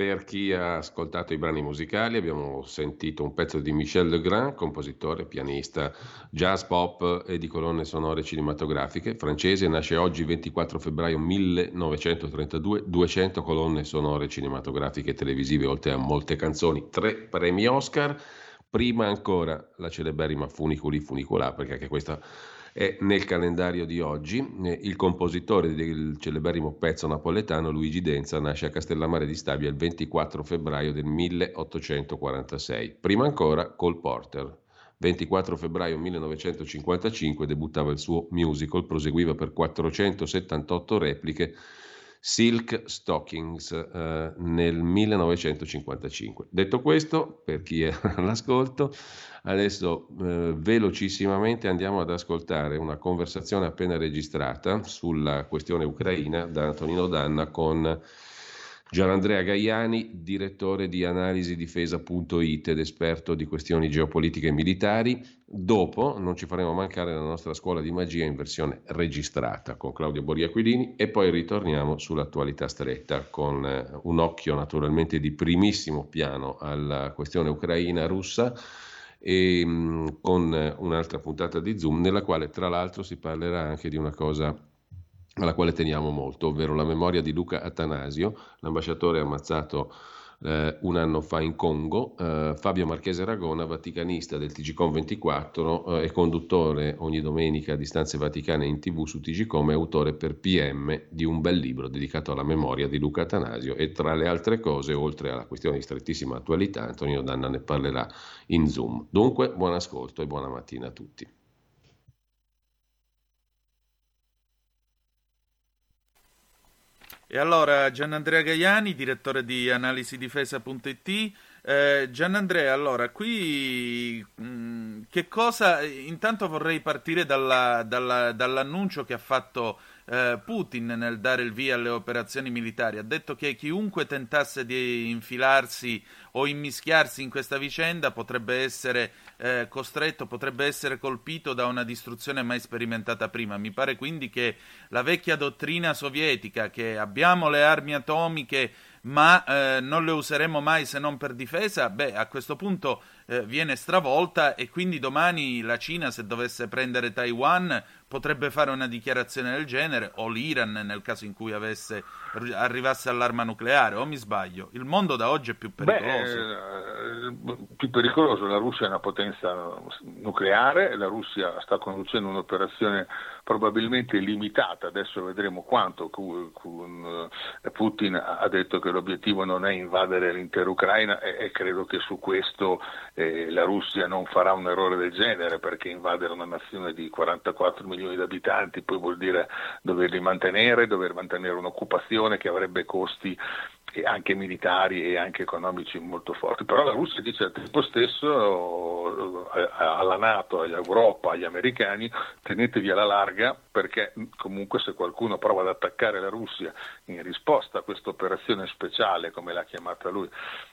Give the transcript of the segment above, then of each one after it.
per chi ha ascoltato i brani musicali abbiamo sentito un pezzo di Michel Legrand, compositore, pianista, jazz pop e di colonne sonore cinematografiche, francese, nasce oggi 24 febbraio 1932, 200 colonne sonore cinematografiche e televisive, oltre a molte canzoni, tre premi Oscar, prima ancora la celeberrima Funiculi Funiculà, perché anche questa è nel calendario di oggi. Eh, il compositore del celeberrimo pezzo napoletano Luigi Denza nasce a Castellammare di Stabia il 24 febbraio del 1846. Prima ancora Cole Porter. 24 febbraio 1955 debuttava il suo musical, proseguiva per 478 repliche Silk Stockings eh, nel 1955. Detto questo, per chi è all'ascolto, adesso eh, velocissimamente andiamo ad ascoltare una conversazione appena registrata sulla questione ucraina da Antonino Danna con Gianandrea Gaiani, direttore di analisidifesa.it ed esperto di questioni geopolitiche e militari. Dopo non ci faremo mancare la nostra scuola di magia in versione registrata con Claudio Boriaquilini e poi ritorniamo sull'attualità stretta con eh, un occhio naturalmente di primissimo piano alla questione ucraina-russa e mm, con un'altra puntata di Zoom nella quale tra l'altro si parlerà anche di una cosa alla quale teniamo molto, ovvero la memoria di Luca Atanasio, l'ambasciatore ammazzato eh, un anno fa in Congo, eh, Fabio Marchese Ragona, vaticanista del TGCOM 24 eh, e conduttore ogni domenica di stanze vaticane in tv su TGCOM, è autore per PM di un bel libro dedicato alla memoria di Luca Atanasio e tra le altre cose, oltre alla questione di strettissima attualità, Antonino Danna ne parlerà in Zoom. Dunque, buon ascolto e buona mattina a tutti. E allora Gianandrea Gaiani, direttore di analisidifesa.it. Eh, Gianandrea, allora qui mh, mm, che cosa? Intanto vorrei partire dalla, dalla, dall'annuncio che ha fatto eh, Putin nel dare il via alle operazioni militari. Ha detto che chiunque tentasse di infilarsi o immischiarsi in questa vicenda potrebbe essere eh, costretto, potrebbe essere colpito da una distruzione mai sperimentata prima. Mi pare quindi che la vecchia dottrina sovietica che abbiamo le armi atomiche ma eh, non le useremo mai se non per difesa, beh, a questo punto eh, viene stravolta e quindi domani la Cina, se dovesse prendere Taiwan, potrebbe fare una dichiarazione del genere, o l'Iran nel caso in cui avesse, arrivasse all'arma nucleare, o mi sbaglio? Il mondo da oggi è più pericoloso. Beh, eh, più pericoloso, la Russia è una potenza nucleare, la Russia sta conducendo un'operazione probabilmente limitata, adesso vedremo quanto eh, Putin ha detto che l'obiettivo non è invadere l'intera Ucraina e, e credo che su questo eh, la Russia non farà un errore del genere perché invadere una nazione di 44 milioni di abitanti poi vuol dire doverli mantenere, dover mantenere un'occupazione che avrebbe costi anche militari e anche economici molto forti. Però la Russia dice al tempo stesso eh, alla Nato, all'Europa, agli americani tenetevi alla larga perché comunque se qualcuno prova ad attaccare la Russia in risposta a questa operazione speciale, come l'ha chiamata lui,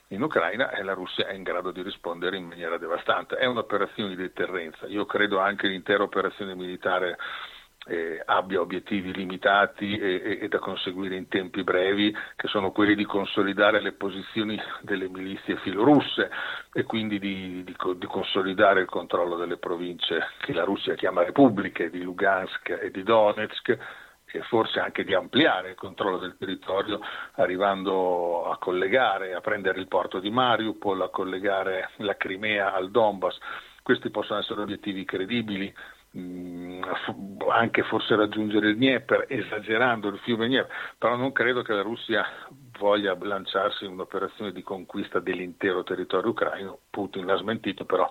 in Ucraina, eh, la Russia è in grado di rispondere in maniera devastante. È un'operazione di deterrenza. Io credo anche l'intera operazione militare eh, abbia obiettivi limitati e, e, da conseguire in tempi brevi, che sono quelli di consolidare le posizioni delle milizie filorusse e quindi di, di, di consolidare il controllo delle province che la Russia chiama repubbliche, di Lugansk e di Donetsk e forse anche di ampliare il controllo del territorio arrivando a collegare, a prendere il porto di Mariupol, a collegare la Crimea al Donbass. Questi possono essere obiettivi credibili anche forse raggiungere il Dnieper, esagerando il fiume Dnieper, però non credo che la Russia voglia lanciarsi in un'operazione di conquista dell'intero territorio ucraino. Putin l'ha smentito, però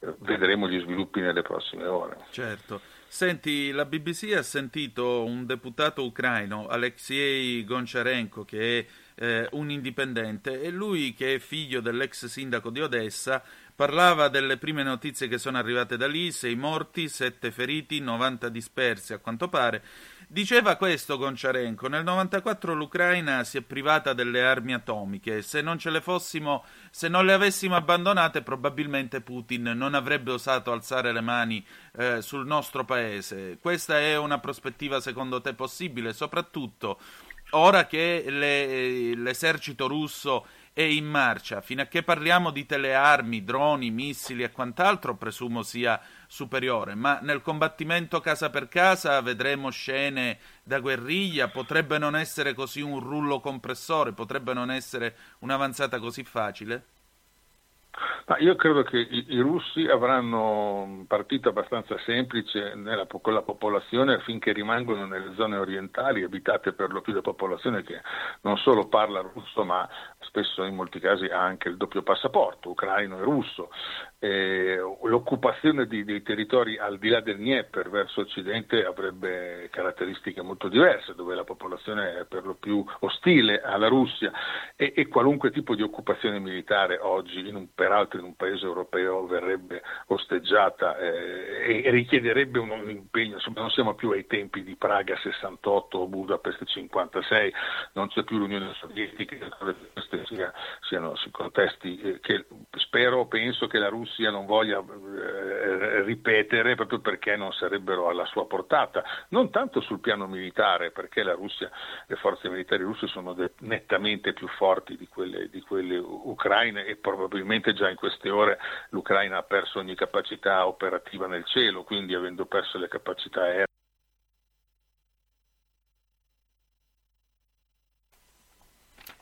eh, vedremo gli sviluppi nelle prossime ore. Certo. Senti, la BBC ha sentito un deputato ucraino, Alexei Goncharenko, che è eh, un indipendente, e lui, che è figlio dell'ex sindaco di Odessa, Parlava delle prime notizie che sono arrivate da lì, sei morti, sette feriti, 90 dispersi a quanto pare. Diceva questo Gonciarenko, nel 94 l'Ucraina si è privata delle armi atomiche, se non ce le fossimo, se non le avessimo abbandonate probabilmente Putin non avrebbe osato alzare le mani eh, sul nostro paese. Questa è una prospettiva secondo te possibile, soprattutto ora che le, l'esercito russo è in marcia, fino a che parliamo di telearmi, droni, missili e quant'altro, presumo sia superiore, ma nel combattimento casa per casa vedremo scene da guerriglia, potrebbe non essere così un rullo compressore, potrebbe non essere un'avanzata così facile? Ma io credo che i, i, russi avranno un partito abbastanza semplice nella, con la popolazione finché rimangono nelle zone orientali abitate per lo più da popolazione che non solo parla russo ma spesso in molti casi ha anche il doppio passaporto, ucraino e russo. Eh, l'occupazione di, dei territori al di là del Dnieper verso occidente avrebbe caratteristiche molto diverse, dove la popolazione è per lo più ostile alla Russia e, e qualunque tipo di occupazione militare oggi, in un, peraltro in un paese europeo, verrebbe osteggiata eh, e richiederebbe un, un impegno. Insomma, non siamo più ai tempi di Praga 68 o Budapest 56, non c'è più l'Unione Sovietica, queste sia, siano contesti eh, che spero, penso che la Russia non voglia eh, ripetere proprio perché non sarebbero alla sua portata, non tanto sul piano militare, perché la Russia, le forze militari russe sono nettamente più forti di quelle, di quelle ucraine e probabilmente già in queste ore l'Ucraina ha perso ogni capacità operativa nel cielo, quindi avendo perso le capacità aeree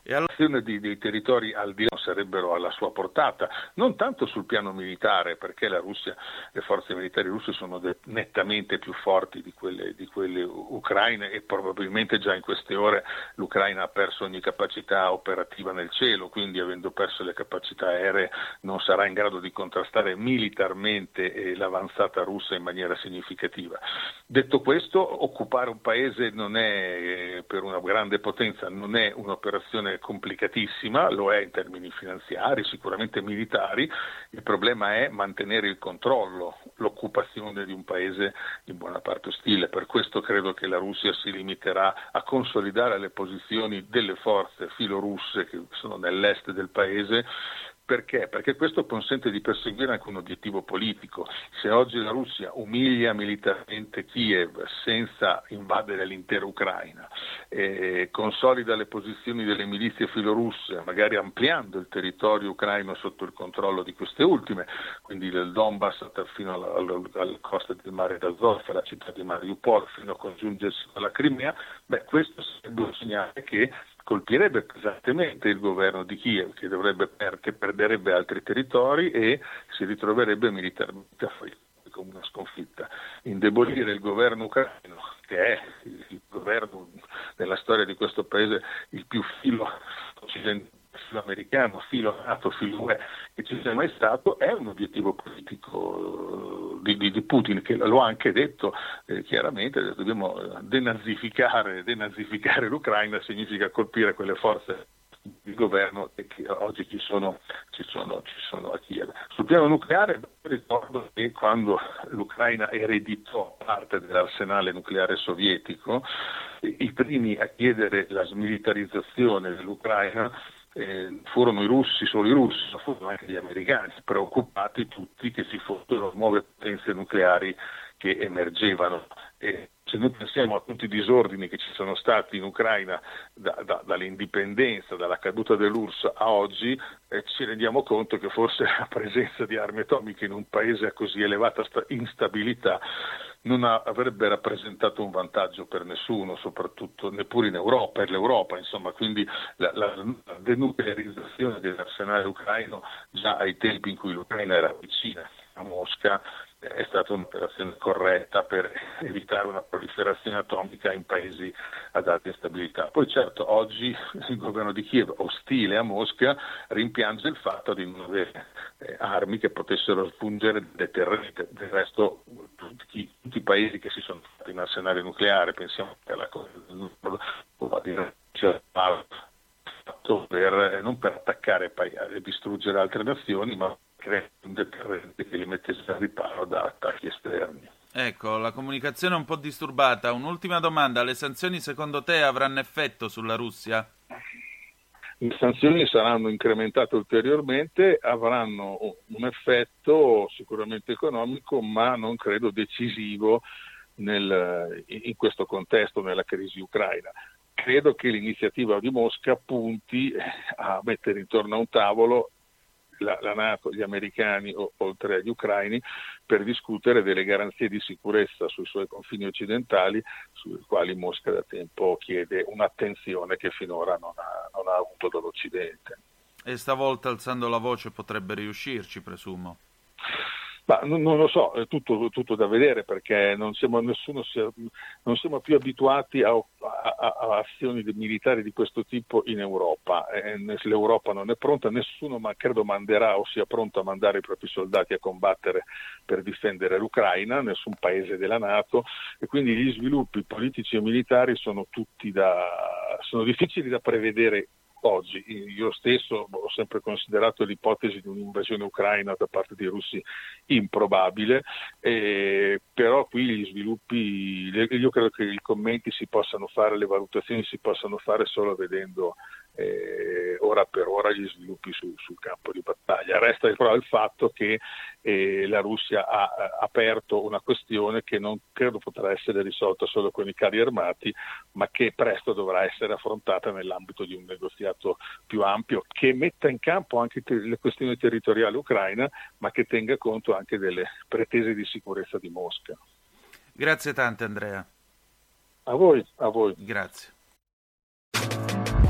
e all'azione dei, dei territori al di là sarebbero alla sua portata, non tanto sul piano militare, perché la Russia, le forze militari russe sono de- nettamente più forti di quelle, di quelle, ucraine e probabilmente già in queste ore l'Ucraina ha perso ogni capacità operativa nel cielo, quindi avendo perso le capacità aeree non sarà in grado di contrastare militarmente eh, l'avanzata russa in maniera significativa. Detto questo, occupare un paese non è, eh, per una grande potenza, non è un'operazione complicatissima, lo è in termini finanziari, sicuramente militari, il problema è mantenere il controllo, l'occupazione di un paese in buona parte ostile. Per questo credo che la Russia si limiterà a consolidare le posizioni delle forze filorusse che sono nell'est del paese perché? Perché questo consente di perseguire anche un obiettivo politico. Se oggi la Russia umilia militarmente Kiev senza invadere l'intera Ucraina, eh, consolida le posizioni delle milizie filorusse, magari ampliando il territorio ucraino sotto il controllo di queste ultime, quindi del Donbass fino alla, alla, alla costa del mare d'Azov, alla città di Mariupol, fino a congiungersi alla Crimea, beh, questo sarebbe un segnale che colpirebbe pesantemente il governo di Kiev che, per, che perderebbe altri territori e si ritroverebbe militarmente affrontato come una sconfitta. Indebolire il governo ucraino, che è il governo nella storia di questo paese il più filo occidentale filo americano, filo NATO, filo UE che ci sia mai stato, è un obiettivo politico di, di, di Putin, che lo ha anche detto eh, chiaramente, dobbiamo denazificare, denazificare l'Ucraina significa colpire quelle forze di governo che oggi ci sono, ci, sono, ci sono, a Kiev. Sul piano nucleare ricordo che quando l'Ucraina ereditò parte dell'arsenale nucleare sovietico, i primi a chiedere la smilitarizzazione dell'Ucraina eh, furono i russi, solo i russi, ma furono anche gli americani, preoccupati tutti che ci fossero nuove potenze nucleari che emergevano. E se noi pensiamo a tutti i disordini che ci sono stati in Ucraina da, da, dall'indipendenza, dalla caduta dell'URSS a oggi, eh, ci rendiamo conto che forse la presenza di armi atomiche in un paese a così elevata instabilità non avrebbe rappresentato un vantaggio per nessuno, soprattutto neppure in Europa, per l'Europa, insomma, quindi la, la, la denuclearizzazione dell'arsenale ucraino già ai tempi in cui l'Ucraina era vicina a Mosca è stata un'operazione corretta per evitare una proliferazione atomica in paesi ad alta instabilità. Poi certo oggi il governo di Kiev, ostile a Mosca, rimpiange il fatto di non avere eh, armi che potessero spungere deterrente. Del resto tutti, tutti, i paesi che si sono fatti in arsenale nucleare, pensiamo alla cosa del nord, per, non per attaccare e distruggere altre nazioni, ma creare un deterrente che li mettesse al riparo da attacchi esterni. Ecco, la comunicazione è un po' disturbata. Un'ultima domanda, le sanzioni secondo te avranno effetto sulla Russia? Le sanzioni saranno incrementate ulteriormente, avranno un effetto sicuramente economico, ma non credo decisivo nel, in questo contesto, nella crisi ucraina credo che l'iniziativa di Mosca punti a mettere intorno a un tavolo la, la Nato, gli americani o, oltre agli ucraini per discutere delle garanzie di sicurezza sui suoi confini occidentali sui quali Mosca da tempo chiede un'attenzione che finora non ha, non ha avuto dall'Occidente. E stavolta alzando la voce potrebbe riuscirci, presumo. Ma non, lo so, è tutto, tutto, da vedere perché non siamo, nessuno, non siamo più abituati a, a, a, azioni militari di questo tipo in Europa. L'Europa non è pronta, nessuno ma credo manderà o sia pronto a mandare i propri soldati a combattere per difendere l'Ucraina, nessun paese della Nato e quindi gli sviluppi politici e militari sono da, sono difficili da prevedere oggi. Io stesso ho sempre considerato l'ipotesi di un'invasione ucraina da parte dei russi improbabile, eh, però qui gli sviluppi, io credo che i commenti si possano fare, le valutazioni si possano fare solo vedendo eh, ora per ora gli sviluppi su, sul campo di battaglia. Resta però il fatto che eh, la Russia ha, ha aperto una questione che non credo potrà essere risolta solo con i carri armati, ma che presto dovrà essere affrontata nell'ambito di un negoziato più ampio che metta in campo anche le questioni territoriali ucraine, ma che tenga conto anche delle pretese di sicurezza di Mosca. Grazie tante Andrea. A voi, a voi. Grazie.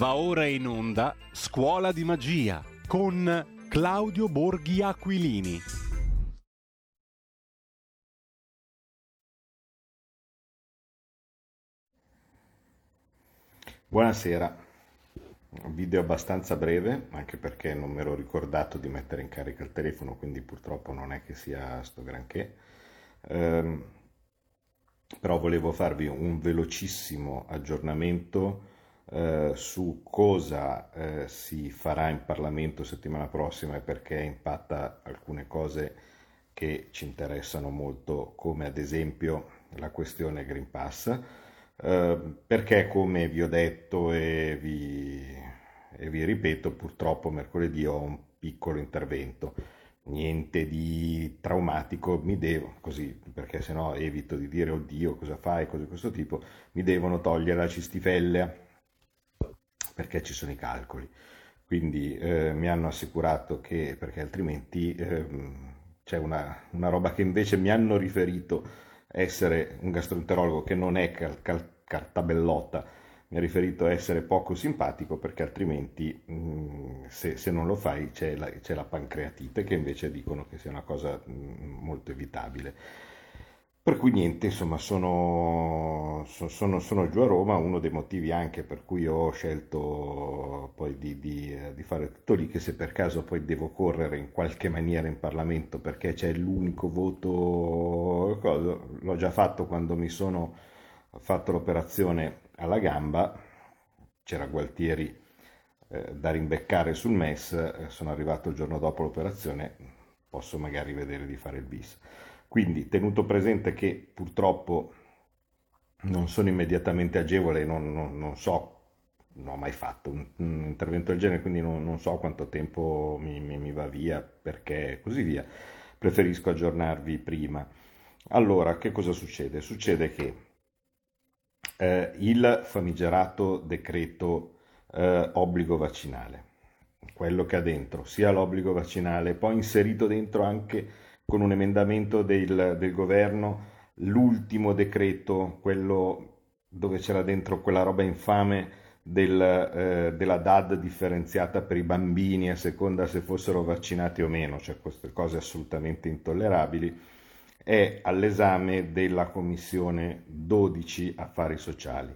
Va ora in onda Scuola di Magia con Claudio Borghi Aquilini. Buonasera, un video abbastanza breve, anche perché non mi ero ricordato di mettere in carica il telefono, quindi purtroppo non è che sia sto granché. Eh, però volevo farvi un velocissimo aggiornamento eh, su cosa eh, si farà in Parlamento settimana prossima e perché impatta alcune cose che ci interessano molto, come ad esempio la questione Green Pass, eh, perché come vi ho detto e vi, e vi ripeto, purtroppo mercoledì ho un piccolo intervento. Niente di traumatico, mi devo, così, perché sennò evito di dire oddio cosa fai, cose di questo tipo, mi devono togliere la cistifellea perché ci sono i calcoli. Quindi eh, mi hanno assicurato che, perché altrimenti eh, c'è una, una, roba che invece mi hanno riferito essere un gastroenterologo che non è cal- cal- cartabellotta, mi ha riferito essere poco simpatico perché altrimenti mh, mm, se, se, non lo fai c'è la, c'è la, pancreatite che invece dicono che sia una cosa mh, mm, molto evitabile. Per cui niente, insomma, sono, sono, sono, giù a Roma, uno dei motivi anche per cui ho scelto poi di, di, di, fare tutto lì, che se per caso poi devo correre in qualche maniera in Parlamento perché c'è l'unico voto, l'ho già fatto quando mi sono fatto l'operazione alla gamba, c'era Gualtieri eh, da rimbeccare sul MES, eh, sono arrivato il giorno dopo l'operazione, posso magari vedere di fare il bis. Quindi, tenuto presente che purtroppo non sono immediatamente agevole, non, non, non so, non ho mai fatto un, un intervento del genere, quindi non, non so quanto tempo mi, mi, mi va via, perché così via, preferisco aggiornarvi prima. Allora, che cosa succede? Succede che eh, il famigerato decreto eh, obbligo vaccinale, quello che ha dentro sia l'obbligo vaccinale, poi inserito dentro anche con un emendamento del, del governo l'ultimo decreto, quello dove c'era dentro quella roba infame del, eh, della DAD differenziata per i bambini a seconda se fossero vaccinati o meno, cioè queste cose assolutamente intollerabili è all'esame della Commissione 12 Affari Sociali.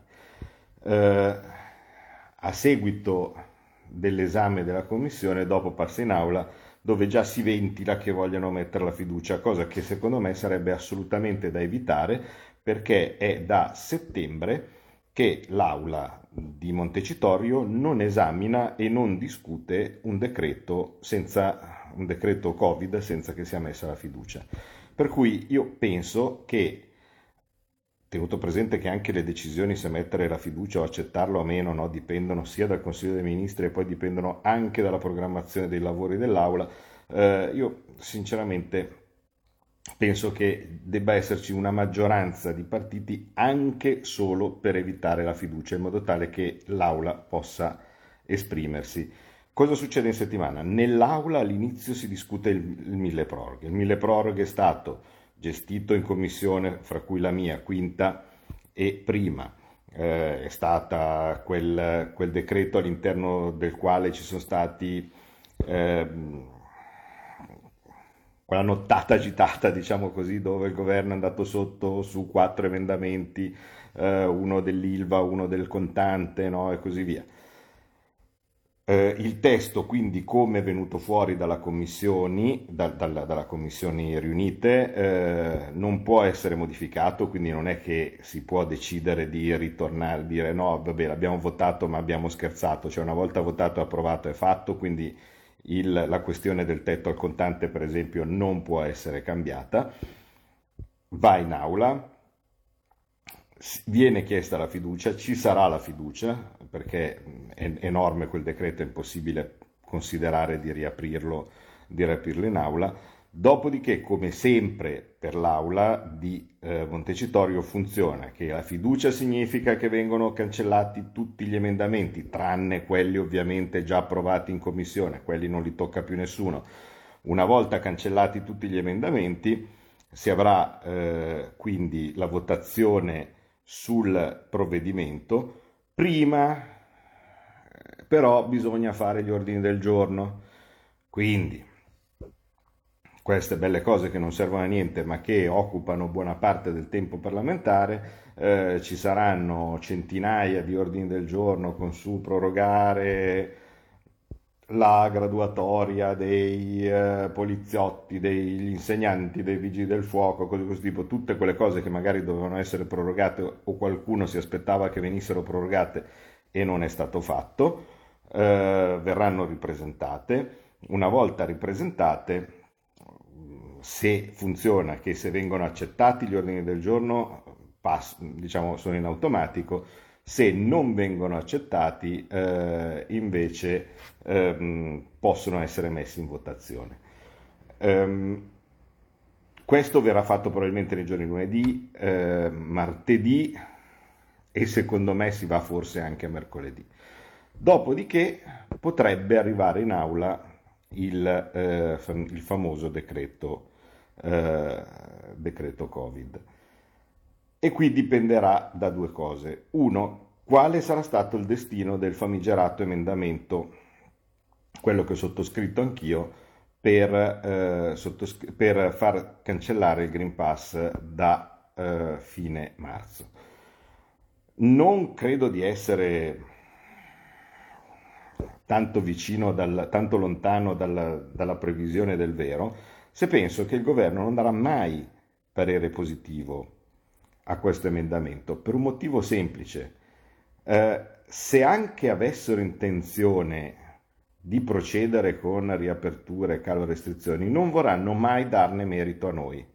Eh, a seguito dell'esame della Commissione, dopo passa in aula dove già si ventila che vogliono mettere la fiducia, cosa che secondo me sarebbe assolutamente da evitare perché è da settembre che l'aula di Montecitorio non esamina e non discute un decreto, senza, un decreto Covid senza che sia messa la fiducia. Per cui io penso che, tenuto presente che anche le decisioni se mettere la fiducia o accettarlo o meno no, dipendono sia dal Consiglio dei Ministri e poi dipendono anche dalla programmazione dei lavori dell'Aula, eh, io sinceramente penso che debba esserci una maggioranza di partiti anche solo per evitare la fiducia, in modo tale che l'Aula possa esprimersi. Cosa succede in settimana? Nell'aula all'inizio si discute il, il mille proroghe. Il mille proroghe è stato gestito in commissione, fra cui la mia, quinta e prima. Eh, è stata quel, quel, decreto all'interno del quale ci sono stati eh, quella nottata agitata, diciamo così, dove il governo è andato sotto su quattro emendamenti, eh, uno dell'ILVA, uno del contante no? e così via. Eh, il testo, quindi, come è venuto fuori dalla commissioni, da, dalla, dalla commissioni riunite, eh, non può essere modificato, quindi non è che si può decidere di ritornare, dire no, vabbè, l'abbiamo votato ma abbiamo scherzato, cioè una volta votato approvato è fatto, quindi il, la questione del tetto al contante, per esempio, non può essere cambiata. Va in aula, viene chiesta la fiducia, ci sarà la fiducia, perché è enorme quel decreto, è impossibile considerare di riaprirlo, di riaprirlo in aula. Dopodiché, come sempre per l'aula di eh, Montecitorio funziona che la fiducia significa che vengono cancellati tutti gli emendamenti, tranne quelli ovviamente già approvati in commissione, quelli non li tocca più nessuno. Una volta cancellati tutti gli emendamenti, si avrà eh, quindi la votazione sul provvedimento, prima però bisogna fare gli ordini del giorno. Quindi queste belle cose che non servono a niente ma che occupano buona parte del tempo parlamentare, eh, ci saranno centinaia di ordini del giorno con su prorogare la graduatoria dei eh, poliziotti, degli insegnanti, dei vigili del fuoco, cose di questo tipo, tutte quelle cose che magari dovevano essere prorogate o qualcuno si aspettava che venissero prorogate e non è stato fatto, eh, verranno ripresentate. Una volta ripresentate, se funziona che se vengono accettati gli ordini del giorno pass- diciamo, sono in automatico, se non vengono accettati eh, invece ehm, possono essere messi in votazione. Um, questo verrà fatto probabilmente nei giorni lunedì, eh, martedì e secondo me si va forse anche a mercoledì. Dopodiché potrebbe arrivare in aula il, eh, il famoso decreto, eh, decreto Covid. E qui dipenderà da due cose. Uno, quale sarà stato il destino del famigerato emendamento, quello che ho sottoscritto anch'io, per, eh, sottoscri- per far cancellare il Green Pass da eh, fine marzo. Non credo di essere tanto vicino, dal, tanto lontano dalla, dalla previsione del vero, se penso che il governo non darà mai parere positivo a questo emendamento, per un motivo semplice. Eh, se anche avessero intenzione di procedere con riaperture e calo restrizioni, non vorranno mai darne merito a noi.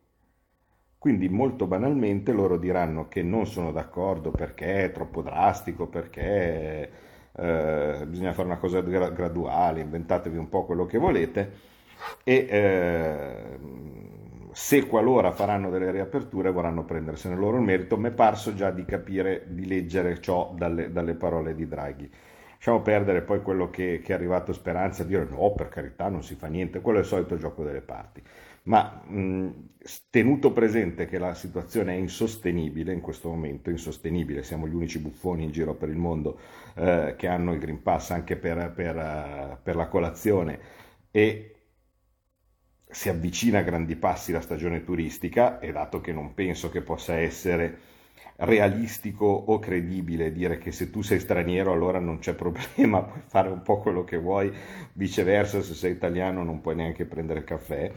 Quindi molto banalmente loro diranno che non sono d'accordo perché è troppo drastico, perché eh, bisogna fare una cosa graduale, inventatevi un po' quello che volete e eh, se qualora faranno delle riaperture vorranno prendersene loro il merito, mi è parso già di capire, di leggere ciò dalle, dalle parole di Draghi. Lasciamo perdere poi quello che, che, è arrivato Speranza a dire no, per carità non si fa niente, quello è il solito gioco delle parti. Ma mh, tenuto presente che la situazione è insostenibile in questo momento, insostenibile, siamo gli unici buffoni in giro per il mondo eh, che hanno il Green Pass anche per, per, uh, per la colazione e si avvicina a grandi passi la stagione turistica e dato che non penso che possa essere realistico o credibile dire che se tu sei straniero allora non c'è problema, puoi fare un po' quello che vuoi, viceversa se sei italiano non puoi neanche prendere caffè.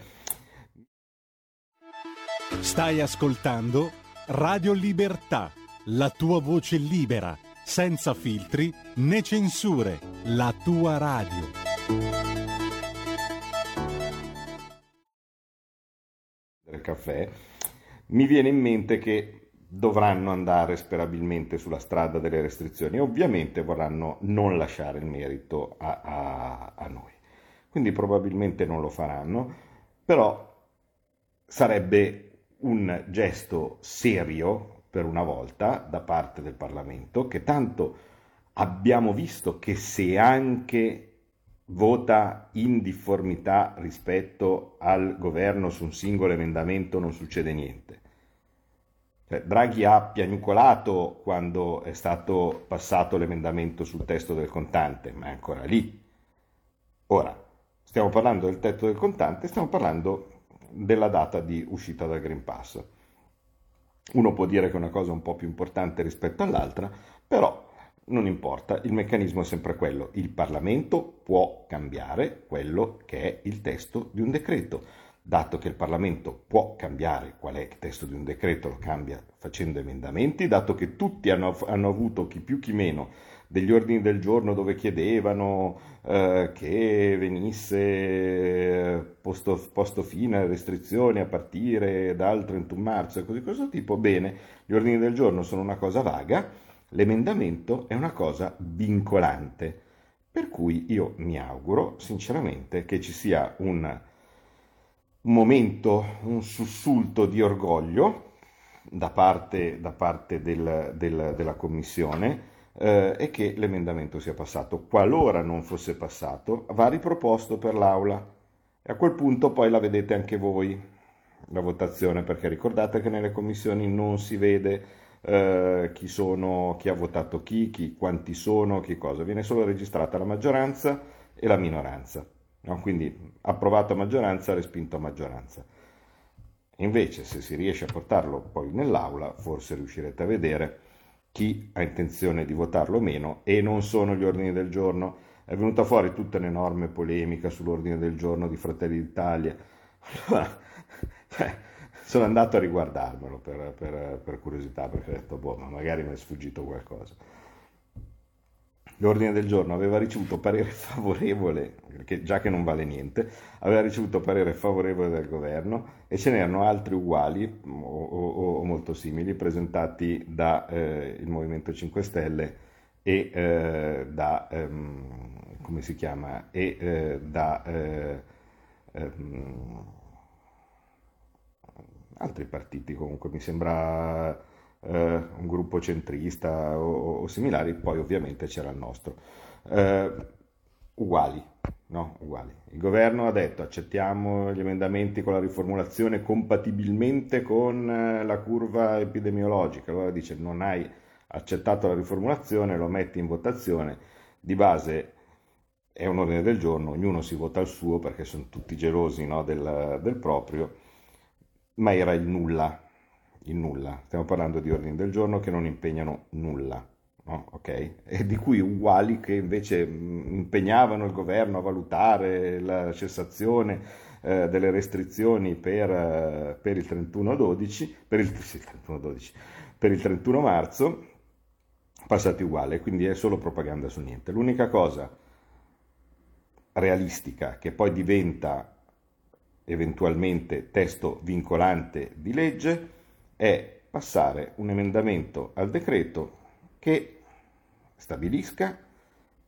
Stai ascoltando Radio Libertà, la tua voce libera, senza filtri né censure, la tua radio. Caffè, mi viene in mente che dovranno andare sperabilmente sulla strada delle restrizioni e ovviamente vorranno non lasciare il merito a, a, a noi. Quindi probabilmente non lo faranno, però sarebbe un gesto serio per una volta da parte del Parlamento che tanto abbiamo visto che se anche vota in difformità rispetto al governo su un singolo emendamento non succede niente cioè, Draghi ha piagnucolato quando è stato passato l'emendamento sul testo del contante, ma è ancora lì. Ora, stiamo parlando del tetto del contante, stiamo parlando della data di uscita dal Green Pass. Uno può dire che è una cosa un po' più importante rispetto all'altra, però non importa, il meccanismo è sempre quello. Il Parlamento può cambiare quello che è il testo di un decreto dato che il Parlamento può cambiare qual è il testo di un decreto, lo cambia facendo emendamenti, dato che tutti hanno, hanno avuto, chi più chi meno, degli ordini del giorno dove chiedevano eh, che venisse eh, posto, posto, fine alle restrizioni a partire dal 31 marzo e così questo tipo, bene, gli ordini del giorno sono una cosa vaga, l'emendamento è una cosa vincolante. Per cui io mi auguro sinceramente che ci sia un momento, un sussulto di orgoglio da parte, da parte del, del, della Commissione eh, e che l'emendamento sia passato. Qualora non fosse passato, va riproposto per l'Aula e a quel punto poi la vedete anche voi, la votazione, perché ricordate che nelle commissioni non si vede eh, chi, sono, chi ha votato chi, chi, quanti sono, che cosa, viene solo registrata la maggioranza e la minoranza. No? Quindi approvato a maggioranza, respinto a maggioranza. Invece, se si riesce a portarlo poi nell'aula, forse riuscirete a vedere chi ha intenzione di votarlo o meno e non sono gli ordini del giorno. È venuta fuori tutta un'enorme polemica sull'ordine del giorno di Fratelli d'Italia. Sono andato a riguardarmelo per, per, per, curiosità perché ho detto, boh, ma magari mi è sfuggito qualcosa. l'ordine del giorno aveva ricevuto parere favorevole, che, già che non vale niente, aveva ricevuto parere favorevole del governo e ce n'erano altri uguali o, o, o molto simili presentati dal eh, Movimento 5 Stelle e eh, da, ehm, come si chiama, e eh, da eh, ehm, altri partiti comunque, mi sembra eh, un gruppo centrista o, o, similari, poi ovviamente c'era il nostro. Eh, uguali, no? Uguali. Il governo ha detto accettiamo gli emendamenti con la riformulazione compatibilmente con eh, la curva epidemiologica, allora dice non hai accettato la riformulazione, lo metti in votazione, di base è un ordine del giorno, ognuno si vota il suo perché sono tutti gelosi no, del, del proprio, ma era il nulla, il nulla. Stiamo parlando di ordini del giorno che non impegnano nulla. No? Okay? E di cui uguali che invece mm, impegnavano il governo a valutare la cessazione eh, delle restrizioni per, eh, per il 31-12, per il, sì, 31-12, per il 31 marzo, passati uguali, quindi è solo propaganda su niente. L'unica cosa realistica che poi diventa eventualmente testo vincolante di legge è passare un emendamento al decreto che stabilisca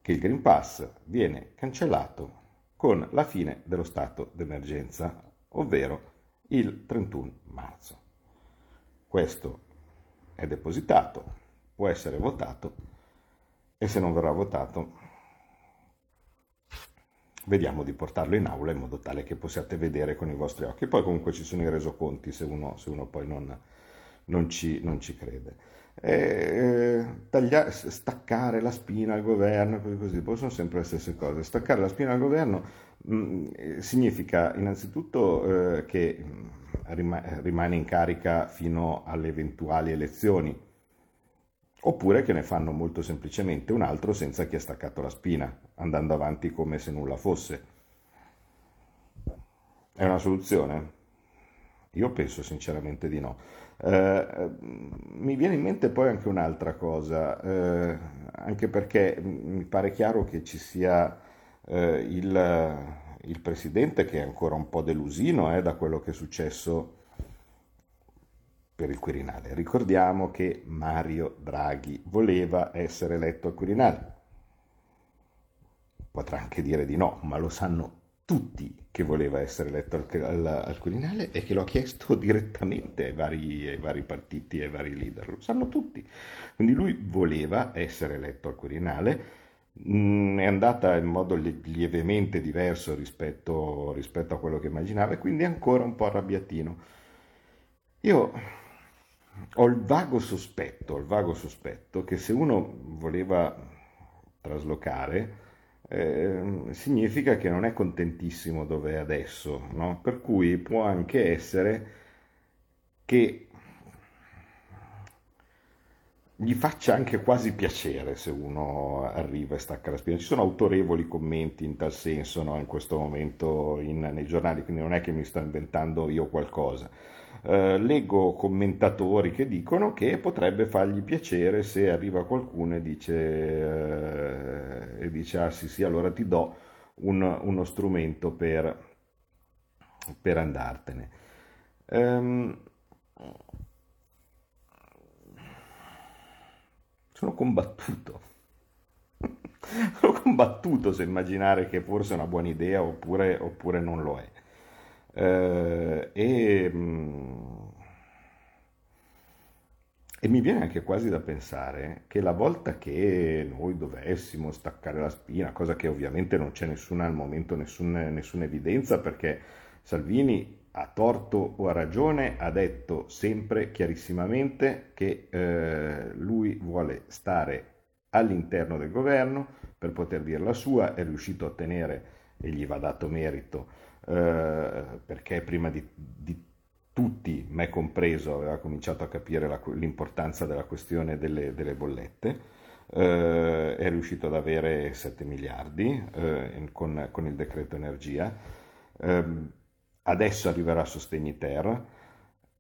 che il Green Pass viene cancellato con la fine dello stato d'emergenza, ovvero il 31 marzo. Questo è depositato, può essere votato e se non verrà votato vediamo di portarlo in aula in modo tale che possiate vedere con i vostri occhi. Poi comunque ci sono i resoconti se uno, se uno poi non, non, ci, non, ci, crede. Eh, taglia, staccare la spina al governo, così così, poi sono sempre le stesse cose. Staccare la spina al governo mh, mm, significa innanzitutto eh, che mm, rima, rimane in carica fino alle eventuali elezioni oppure che ne fanno molto semplicemente un altro senza chi ha staccato la spina, andando avanti come se nulla fosse. È una soluzione? Io penso sinceramente di no. Eh, mi viene in mente poi anche un'altra cosa, eh, anche perché mi pare chiaro che ci sia eh, il, il, presidente che è ancora un po' delusino eh, da quello che è successo per il Quirinale. Ricordiamo che Mario Draghi voleva essere eletto al Quirinale. Potrà anche dire di no, ma lo sanno tutti che voleva essere eletto al, al, al Quirinale e che lo ha chiesto direttamente ai vari, ai vari partiti e ai vari leader. Lo sanno tutti. Quindi lui voleva essere eletto al Quirinale. Mm, è andata in modo lievemente diverso rispetto, rispetto a quello che immaginava e quindi è ancora un po' arrabbiatino. Io ho il vago sospetto, il vago sospetto che se uno voleva traslocare eh, significa che non è contentissimo dove è adesso, no? per cui può anche essere che gli faccia anche quasi piacere se uno arriva e stacca la spina. Ci sono autorevoli commenti in tal senso no? in questo momento in, nei giornali, quindi non è che mi sto inventando io qualcosa eh, leggo commentatori che dicono che potrebbe fargli piacere se arriva qualcuno e dice, eh, e dice ah sì sì, allora ti do un, uno strumento per, per andartene. Um, sono combattuto. sono combattuto se immaginare che forse è una buona idea oppure, oppure non lo è. Eh, e, mm, e mi viene anche quasi da pensare che la volta che noi dovessimo staccare la spina, cosa che ovviamente non c'è nessuna al momento, nessuna, nessuna evidenza, perché Salvini a torto o a ragione ha detto sempre chiarissimamente che eh, lui vuole stare all'interno del governo per poter dire la sua, è riuscito a ottenere, e gli va dato merito, eh, perché prima di, di, tutti, me compreso, aveva cominciato a capire la, l'importanza della questione delle, delle bollette. Eh, è riuscito ad avere 7 miliardi eh, con, con, il decreto energia. Ehm, adesso arriverà Sostegni Ter.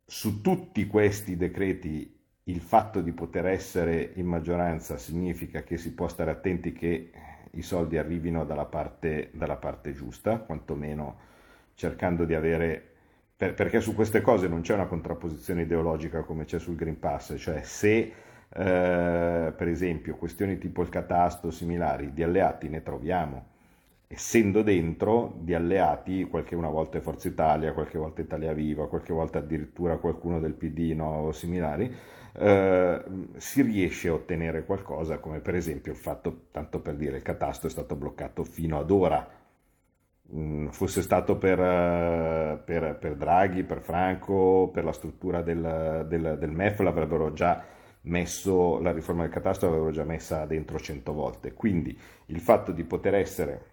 Su tutti questi decreti il fatto di poter essere in maggioranza significa che si può stare attenti che i soldi arrivino dalla parte, dalla parte giusta, quantomeno cercando di avere per, perché su queste cose non c'è una contrapposizione ideologica come c'è sul Green Pass, cioè se eh, per esempio questioni tipo il catasto similari di alleati ne troviamo, essendo dentro di alleati, qualche una volta Forza Italia, qualche volta Italia Viva, qualche volta addirittura qualcuno del PD no, o similari, eh, si riesce a ottenere qualcosa, come per esempio il fatto, tanto per dire, il catasto è stato bloccato fino ad ora. Mm, fosse stato per, eh, per, per, Draghi, per Franco, per la struttura del, del, del MEF, l'avrebbero già messo, la riforma del catasto l'avrebbero già messa dentro cento volte. Quindi il fatto di poter essere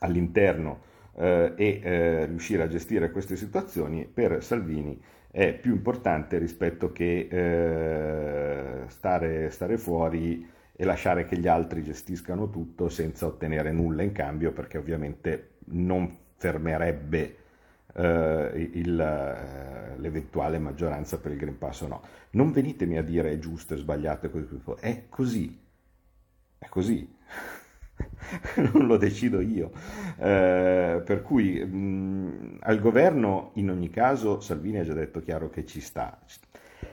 all'interno eh, e eh, riuscire a gestire queste situazioni per Salvini è più importante rispetto che eh, stare, stare fuori e lasciare che gli altri gestiscano tutto senza ottenere nulla in cambio perché ovviamente non fermerebbe eh, il, eh, l'eventuale maggioranza per il Green Pass o no. Non venitemi a dire è giusto, è sbagliato, è così, è così. non lo decido io. Eh, per cui mh, al governo in ogni caso Salvini ha già detto chiaro che ci sta.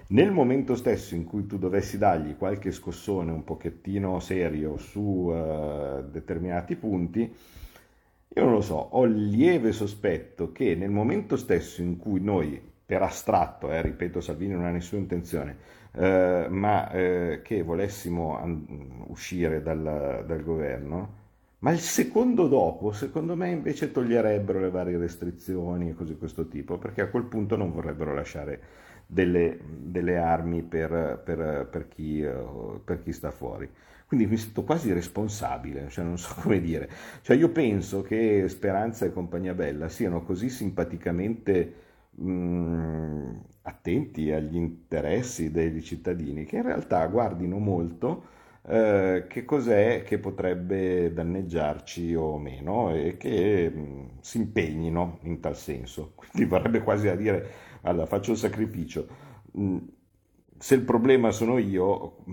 Nel momento stesso in cui tu dovessi dargli qualche scossone un pochettino serio su uh, determinati punti, io non lo so, ho il lieve sospetto che nel momento stesso in cui noi, per astratto, eh, ripeto, Salvini non ha nessuna intenzione, eh, ma eh, che volessimo an- uscire dal, dal, governo, ma il secondo dopo, secondo me, invece toglierebbero le varie restrizioni e cose di questo tipo, perché a quel punto non vorrebbero lasciare delle, delle armi per, per, per, chi, uh, per, chi, sta fuori. Quindi mi sento quasi responsabile, cioè non so come dire. Cioè io penso che Speranza e compagnia bella siano così simpaticamente mh, attenti agli interessi dei cittadini che in realtà guardino molto eh, che cos'è che potrebbe danneggiarci o meno e che mh, mm, si impegnino in tal senso. Quindi vorrebbe quasi a dire, allora faccio il sacrificio, mh, mm, se il problema sono io,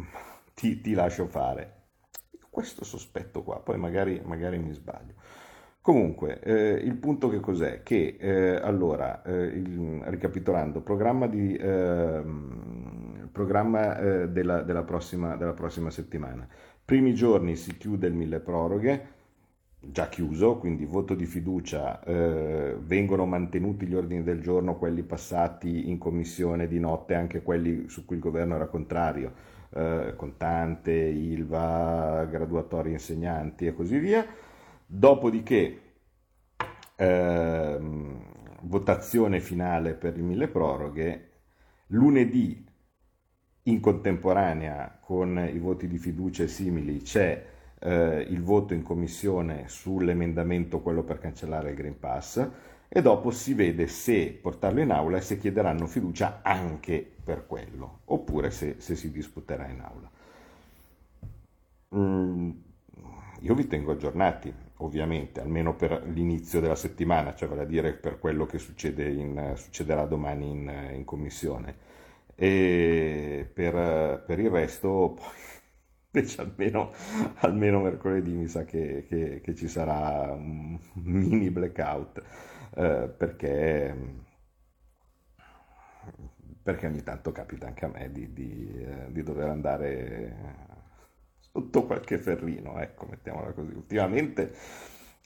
ti, ti, lascio fare. Questo sospetto qua, poi magari, magari mi sbaglio. Comunque, eh, il punto che cos'è? Che eh, allora, eh, il, ricapitolando, programma, di, ehm, programma eh, della, della, prossima, della, prossima, settimana. Primi giorni si chiude il mille proroghe, già chiuso, quindi voto di fiducia, eh, vengono mantenuti gli ordini del giorno, quelli passati in commissione di notte, anche quelli su cui il governo era contrario, eh, contante, ILVA, graduatori insegnanti e così via Dopodiché, ehm, votazione finale per il mille proroghe, lunedì in contemporanea con i voti di fiducia e simili c'è eh, il voto in commissione sull'emendamento, quello per cancellare il Green Pass, e dopo si vede se portarlo in aula e se chiederanno fiducia anche per quello, oppure se, se si disputerà in aula. Mm, io vi tengo aggiornati, ovviamente, almeno per l'inizio della settimana, cioè vale a dire per quello che in, succederà domani in, in, commissione. E per, per il resto, poi, invece almeno, almeno, mercoledì mi sa che, che, che, ci sarà un mini blackout, eh, perché, perché ogni tanto capita anche a me di, di, eh, di dover andare sotto qualche ferrino, ecco, mettiamola così. Ultimamente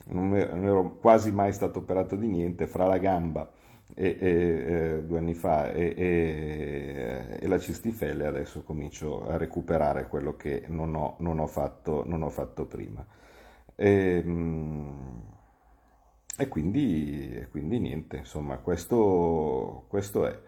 non ero quasi mai stato operato di niente, fra la gamba e, e, due anni fa e, e, la cistifelle adesso comincio a recuperare quello che non ho, non ho, fatto, non ho fatto, prima. E, quindi, quindi, niente, insomma, questo, questo è.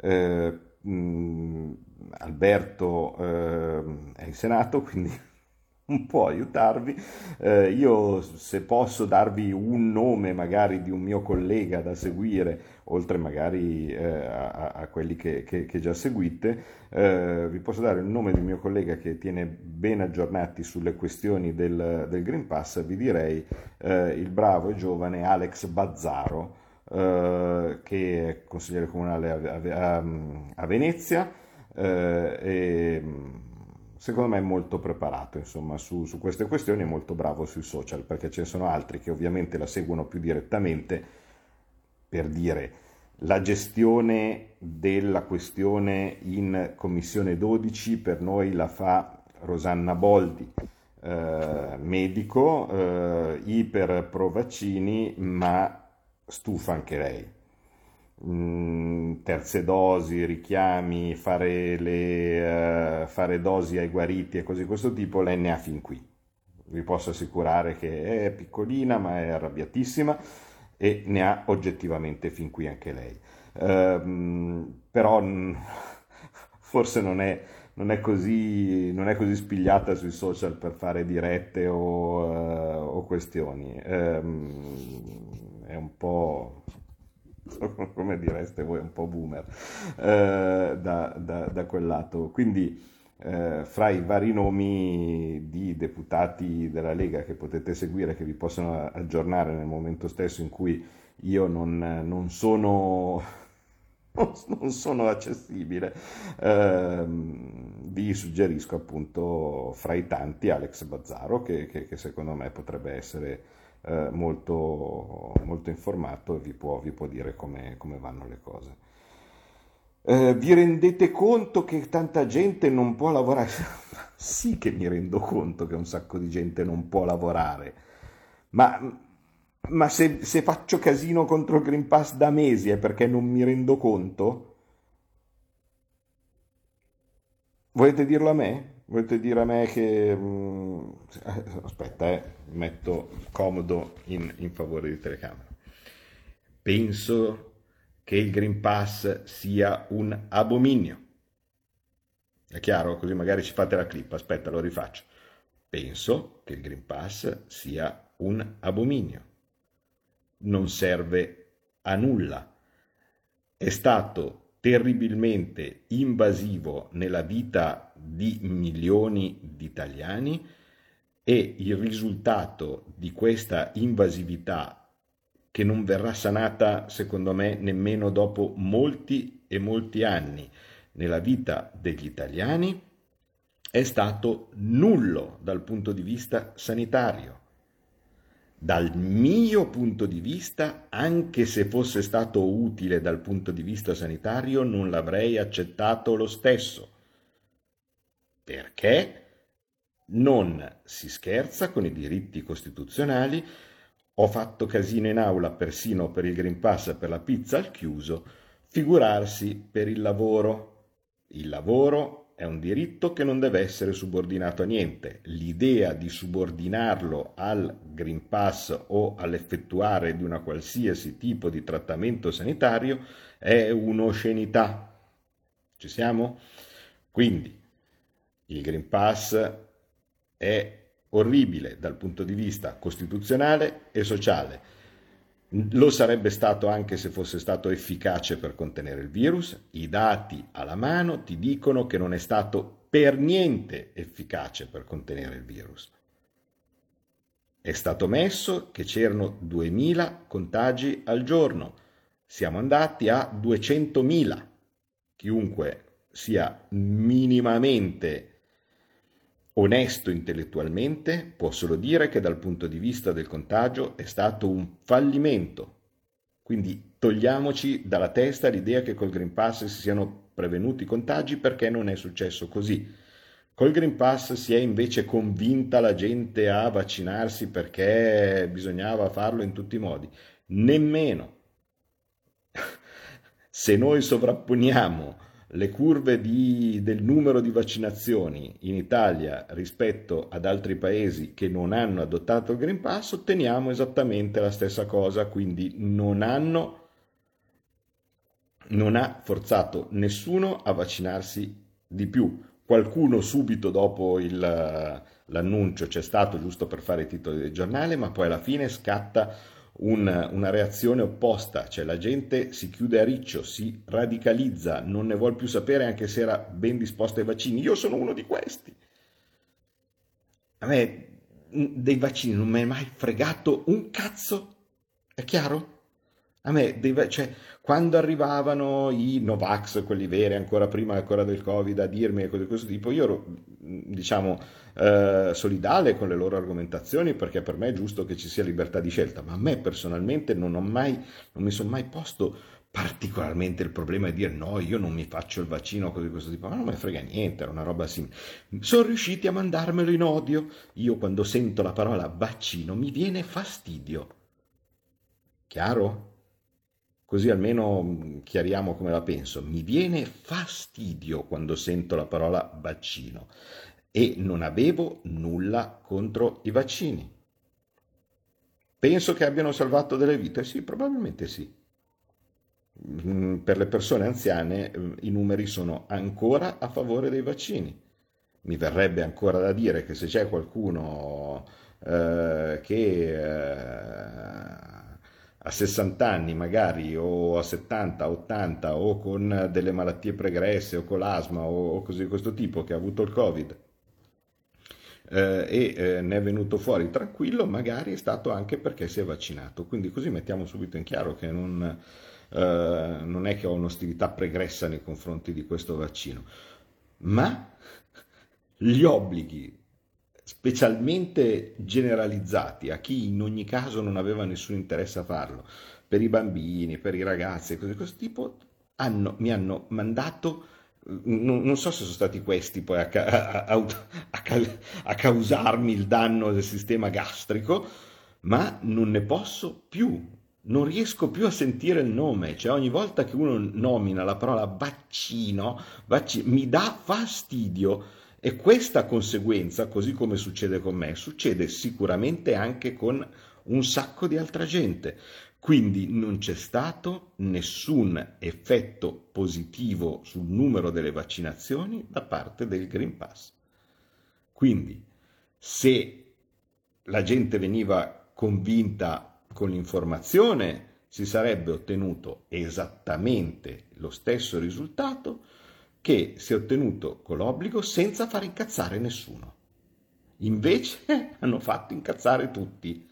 Eh, mh, Alberto eh, è in Senato, quindi un po' aiutarvi. Eh, io se posso darvi un nome magari di un mio collega da seguire, oltre magari eh, a, a, quelli che, che, che già seguite, eh, vi posso dare il nome di un mio collega che tiene ben aggiornati sulle questioni del, del Green Pass, vi direi eh, il bravo e giovane Alex Bazzaro. Uh, che è consigliere comunale a, a, a Venezia, eh, e, secondo me è molto preparato insomma, su, su, queste questioni, è molto bravo sui social, perché ce ne sono altri che ovviamente la seguono più direttamente per dire la gestione della questione in Commissione 12 per noi la fa Rosanna Boldi, eh, medico, eh, iper pro vaccini, ma stufa anche lei. Mm, terze dosi, richiami, fare, le, uh, fare dosi ai guariti e cose di questo tipo, lei ne ha fin qui. Vi posso assicurare che è piccolina ma è arrabbiatissima e ne ha oggettivamente fin qui anche lei. Uh, però forse non è, non, è così, non è, così, spigliata sui social per fare dirette o, uh, o questioni. Um, è un po' come direste voi, un po' boomer eh, da, da, da, quel lato. Quindi eh, fra i vari nomi di deputati della Lega che potete seguire, che vi possono aggiornare nel momento stesso in cui io non, non sono non sono accessibile, eh, vi suggerisco appunto fra i tanti Alex Bazzaro che, che, che secondo me potrebbe essere eh, molto, molto, informato e vi può, vi può dire come, come, vanno le cose. Eh, vi rendete conto che tanta gente non può lavorare? sì che mi rendo conto che un sacco di gente non può lavorare, ma, ma se, se faccio casino contro il Green Pass da mesi è perché non mi rendo conto? Volete dirlo a me? Volete dire a me che... Mm, aspetta, eh, metto comodo in, in favore di telecamera. Penso che il Green Pass sia un abominio. È chiaro? Così magari ci fate la clip. Aspetta, lo rifaccio. Penso che il Green Pass sia un abominio. Non serve a nulla. È stato terribilmente invasivo nella vita di milioni di italiani e il risultato di questa invasività che non verrà sanata secondo me nemmeno dopo molti e molti anni nella vita degli italiani è stato nullo dal punto di vista sanitario. Dal mio punto di vista, anche se fosse stato utile dal punto di vista sanitario, non l'avrei accettato lo stesso. Perché non si scherza con i diritti costituzionali. Ho fatto casino in aula persino per il Green Pass e per la pizza al chiuso, figurarsi per il lavoro. Il lavoro è un diritto che non deve essere subordinato a niente. L'idea di subordinarlo al Green Pass o all'effettuare di una qualsiasi tipo di trattamento sanitario è un'oscenità. Ci siamo? Quindi il Green Pass è orribile dal punto di vista costituzionale e sociale lo sarebbe stato anche se fosse stato efficace per contenere il virus. I dati alla mano ti dicono che non è stato per niente efficace per contenere il virus. È stato messo che c'erano 2000 contagi al giorno. Siamo andati a 200.000. Chiunque sia minimamente onesto intellettualmente, può solo dire che dal punto di vista del contagio è stato un fallimento. Quindi togliamoci dalla testa l'idea che col Green Pass si siano prevenuti i contagi perché non è successo così. Col Green Pass si è invece convinta la gente a vaccinarsi perché bisognava farlo in tutti i modi. Nemmeno. Se noi sovrapponiamo le curve di, del numero di vaccinazioni in Italia rispetto ad altri paesi che non hanno adottato il Green Pass, otteniamo esattamente la stessa cosa, quindi non hanno non ha forzato nessuno a vaccinarsi di più. Qualcuno subito dopo il, l'annuncio c'è stato giusto per fare i titoli del giornale, ma poi alla fine scatta un, una reazione opposta, cioè la gente si chiude a riccio, si radicalizza, non ne vuole più sapere anche se era ben disposta ai vaccini. Io sono uno di questi. A me dei vaccini non mi è mai fregato un cazzo, è chiaro? A me, deve, cioè, quando arrivavano i Novax, quelli veri, ancora prima ancora del Covid, a dirmi cose di questo tipo, io ero, diciamo, eh, solidale con le loro argomentazioni perché per me è giusto che ci sia libertà di scelta, ma a me personalmente non, mai, non mi sono mai posto particolarmente il problema di dire no, io non mi faccio il vaccino cose di questo tipo, ma non mi frega niente, era una roba simile. Sono riusciti a mandarmelo in odio. Io quando sento la parola vaccino mi viene fastidio. Chiaro? Così almeno mm, chiariamo come la penso. Mi viene fastidio quando sento la parola vaccino e non avevo nulla contro i vaccini. Penso che abbiano salvato delle vite? Sì, probabilmente sì. Mm, per le persone anziane mm, i numeri sono ancora a favore dei vaccini. Mi verrebbe ancora da dire che se c'è qualcuno eh, che eh, a 60 anni magari o a 70, 80 o con delle malattie pregresse o con l'asma o, così di questo tipo che ha avuto il covid eh, e eh, ne è venuto fuori tranquillo magari è stato anche perché si è vaccinato. Quindi così mettiamo subito in chiaro che non, eh, non è che ho un'ostilità pregressa nei confronti di questo vaccino. Ma gli obblighi specialmente generalizzati a chi in ogni caso non aveva nessun interesse a farlo, per i bambini, per i ragazzi e cose di questo tipo, hanno, mi hanno mandato, non, non, so se sono stati questi poi a, a, a, a causarmi il danno del sistema gastrico, ma non ne posso più, non riesco più a sentire il nome, cioè ogni volta che uno nomina la parola vaccino, vaccino mi dà fastidio e questa conseguenza, così come succede con me, succede sicuramente anche con un sacco di altra gente. Quindi non c'è stato nessun effetto positivo sul numero delle vaccinazioni da parte del Green Pass. Quindi se la gente veniva convinta con l'informazione, si sarebbe ottenuto esattamente lo stesso risultato che si è ottenuto con l'obbligo senza far incazzare nessuno. Invece hanno fatto incazzare tutti.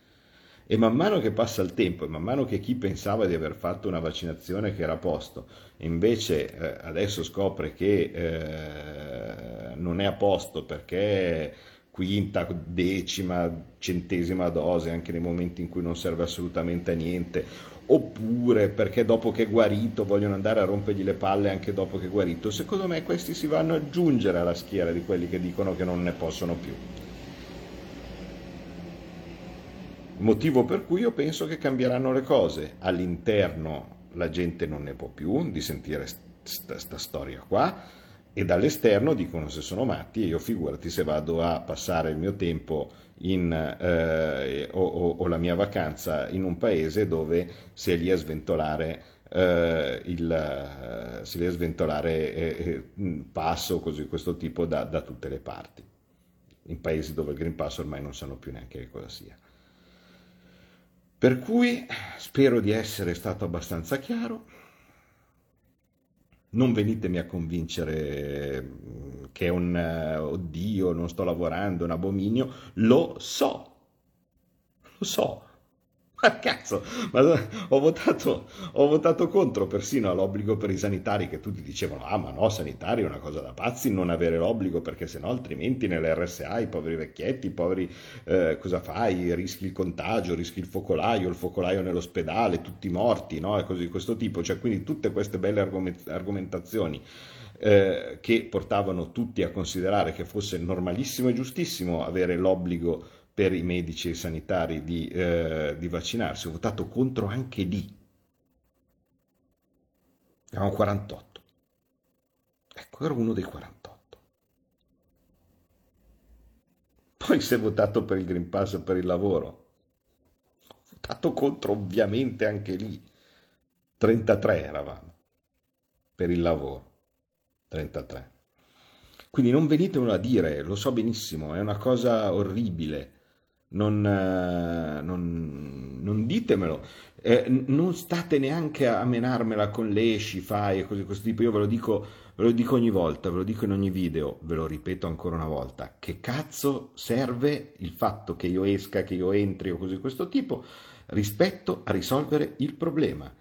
E man mano che passa il tempo, e man mano che chi pensava di aver fatto una vaccinazione che era a posto, invece eh, adesso scopre che eh, non è a posto perché quinta, decima, centesima dose anche nei momenti in cui non serve assolutamente a niente, oppure perché dopo che è guarito vogliono andare a rompergli le palle anche dopo che è guarito. Secondo me questi si vanno ad aggiungere alla schiera di quelli che dicono che non ne possono più. Motivo per cui io penso che cambieranno le cose. All'interno la gente non ne può più di sentire questa storia qua e dall'esterno dicono se sono matti e io figurati se vado a passare il mio tempo in, eh, o, o, o, la mia vacanza in un paese dove si è lì a sventolare eh, il, eh, si è sventolare eh, eh, passo così questo tipo da, da tutte le parti. In paesi dove il Green Pass ormai non sanno più neanche che cosa sia. Per cui spero di essere stato abbastanza chiaro non venitemi a convincere mm, che è un uh, oddio, non sto lavorando, un abominio, lo so, lo so, ma cazzo, ma ho, votato, ho votato contro persino all'obbligo per i sanitari che tutti dicevano, ah ma no, sanitari è una cosa da pazzi non avere l'obbligo perché sennò altrimenti nelle RSA i poveri vecchietti, i poveri, eh, cosa fai? Rischi il contagio, rischi il focolaio, il focolaio nell'ospedale, tutti morti, no? E cose di questo tipo, cioè quindi tutte queste belle argomentazioni. Eh, che portavano tutti a considerare che fosse normalissimo e giustissimo avere l'obbligo per i medici e i sanitari di, eh, di vaccinarsi, ho votato contro anche lì. Eravamo 48. Ecco, ero uno dei 48. Poi si è votato per il Green Pass per il lavoro. Ho votato contro ovviamente anche lì. 33 eravamo per il lavoro. 33. Quindi non venitelo a dire, lo so benissimo, è una cosa orribile non, eh, non, non ditemelo, eh, non state neanche a menarmela con l'esci, fai e cose di questo tipo, io ve lo, dico, ve lo dico ogni volta, ve lo dico in ogni video, ve lo ripeto ancora una volta, che cazzo serve il fatto che io esca, che io entri o cose di questo tipo rispetto a risolvere il problema.